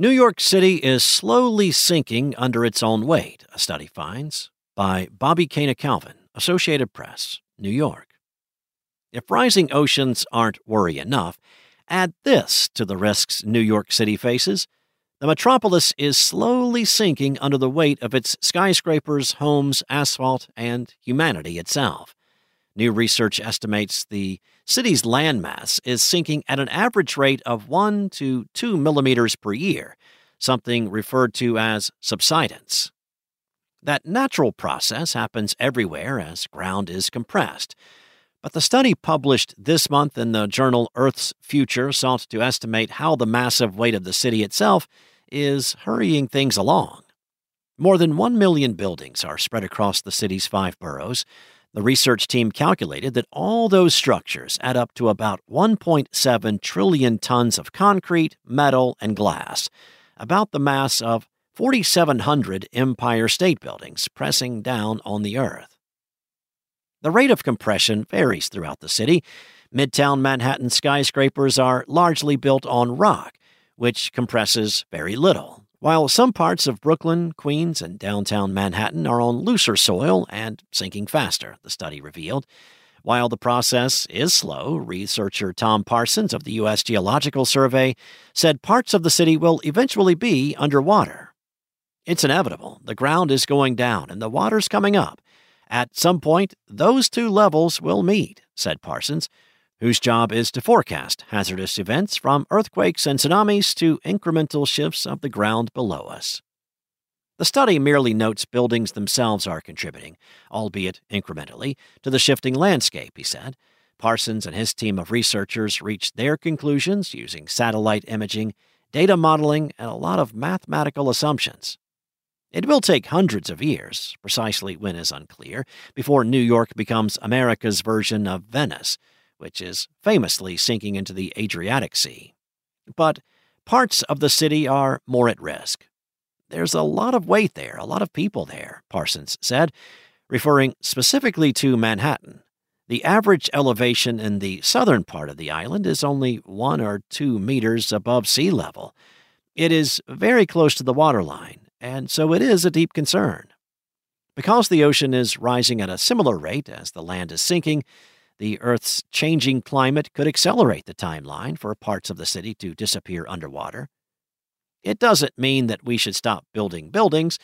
New York City is slowly sinking under its own weight, a study finds, by Bobby Caina Calvan, Associated Press, New York. If rising oceans aren't worry enough, add this to the risks New York City faces. The metropolis is slowly sinking under the weight of its skyscrapers, homes, asphalt, and humanity itself. New research estimates the city's landmass is sinking at an average rate of 1 to 2 millimeters per year, something referred to as subsidence. That natural process happens everywhere as ground is compressed. But the study published this month in the journal Earth's Future sought to estimate how the massive weight of the city itself is hurrying things along. More than 1 million buildings are spread across the city's five boroughs, the research team calculated that all those structures add up to about 1.7 trillion tons of concrete, metal, and glass, about the mass of 4,700 Empire State Buildings pressing down on the Earth. The rate of compression varies throughout the city. Midtown Manhattan skyscrapers are largely built on rock, which compresses very little, while some parts of Brooklyn, Queens, and downtown Manhattan are on looser soil and sinking faster, the study revealed. While the process is slow, researcher Tom Parsons of the U.S. Geological Survey said parts of the city will eventually be underwater. It's inevitable. The ground is going down and the water's coming up. At some point, those two levels will meet, said Parsons whose job is to forecast hazardous events from earthquakes and tsunamis to incremental shifts of the ground below us. The study merely notes buildings themselves are contributing, albeit incrementally, to the shifting landscape, he said. Parsons and his team of researchers reached their conclusions using satellite imaging, data modeling, and a lot of mathematical assumptions. It will take hundreds of years, precisely when is unclear, before New York becomes America's version of Venice, which is famously sinking into the Adriatic Sea. But parts of the city are more at risk. There's a lot of weight there, a lot of people there, Parsons said, referring specifically to Manhattan. The average elevation in the southern part of the island is only one or two meters above sea level. It is very close to the waterline, and so it is a deep concern. Because the ocean is rising at a similar rate as the land is sinking, the Earth's changing climate could accelerate the timeline for parts of the city to disappear underwater. It doesn't mean that we should stop building buildings.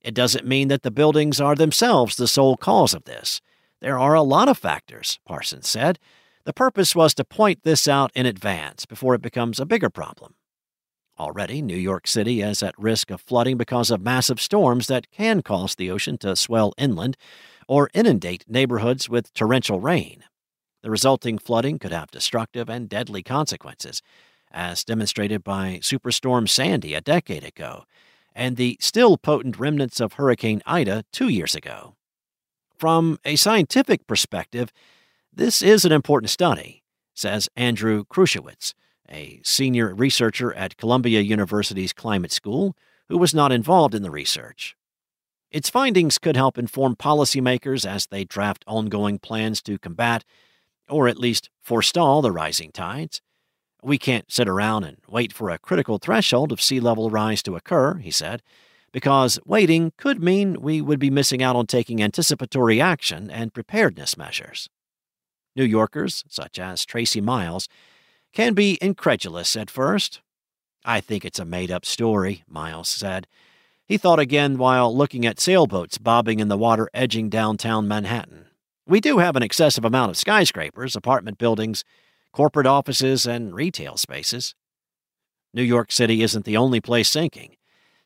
It doesn't mean that the buildings are themselves the sole cause of this. There are a lot of factors, Parsons said. The purpose was to point this out in advance before it becomes a bigger problem. Already, New York City is at risk of flooding because of massive storms that can cause the ocean to swell inland or inundate neighborhoods with torrential rain. The resulting flooding could have destructive and deadly consequences, as demonstrated by Superstorm Sandy a decade ago, and the still potent remnants of Hurricane Ida two years ago. From a scientific perspective, this is an important study, says Andrew Kruczkiewicz, a senior researcher at Columbia University's Climate School who was not involved in the research. Its findings could help inform policymakers as they draft ongoing plans to combat or at least forestall the rising tides. We can't sit around and wait for a critical threshold of sea level rise to occur, he said, because waiting could mean we would be missing out on taking anticipatory action and preparedness measures. New Yorkers, such as Tracy Miles, can be incredulous at first. I think it's a made up story, Miles said. He thought again while looking at sailboats bobbing in the water edging downtown Manhattan. We do have an excessive amount of skyscrapers, apartment buildings, corporate offices, and retail spaces. New York City isn't the only place sinking.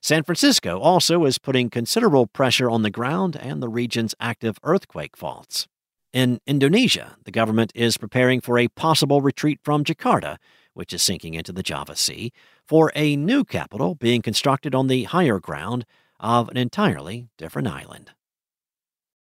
San Francisco also is putting considerable pressure on the ground and the region's active earthquake faults. In Indonesia, the government is preparing for a possible retreat from Jakarta, which is sinking into the Java Sea, for a new capital being constructed on the higher ground of an entirely different island.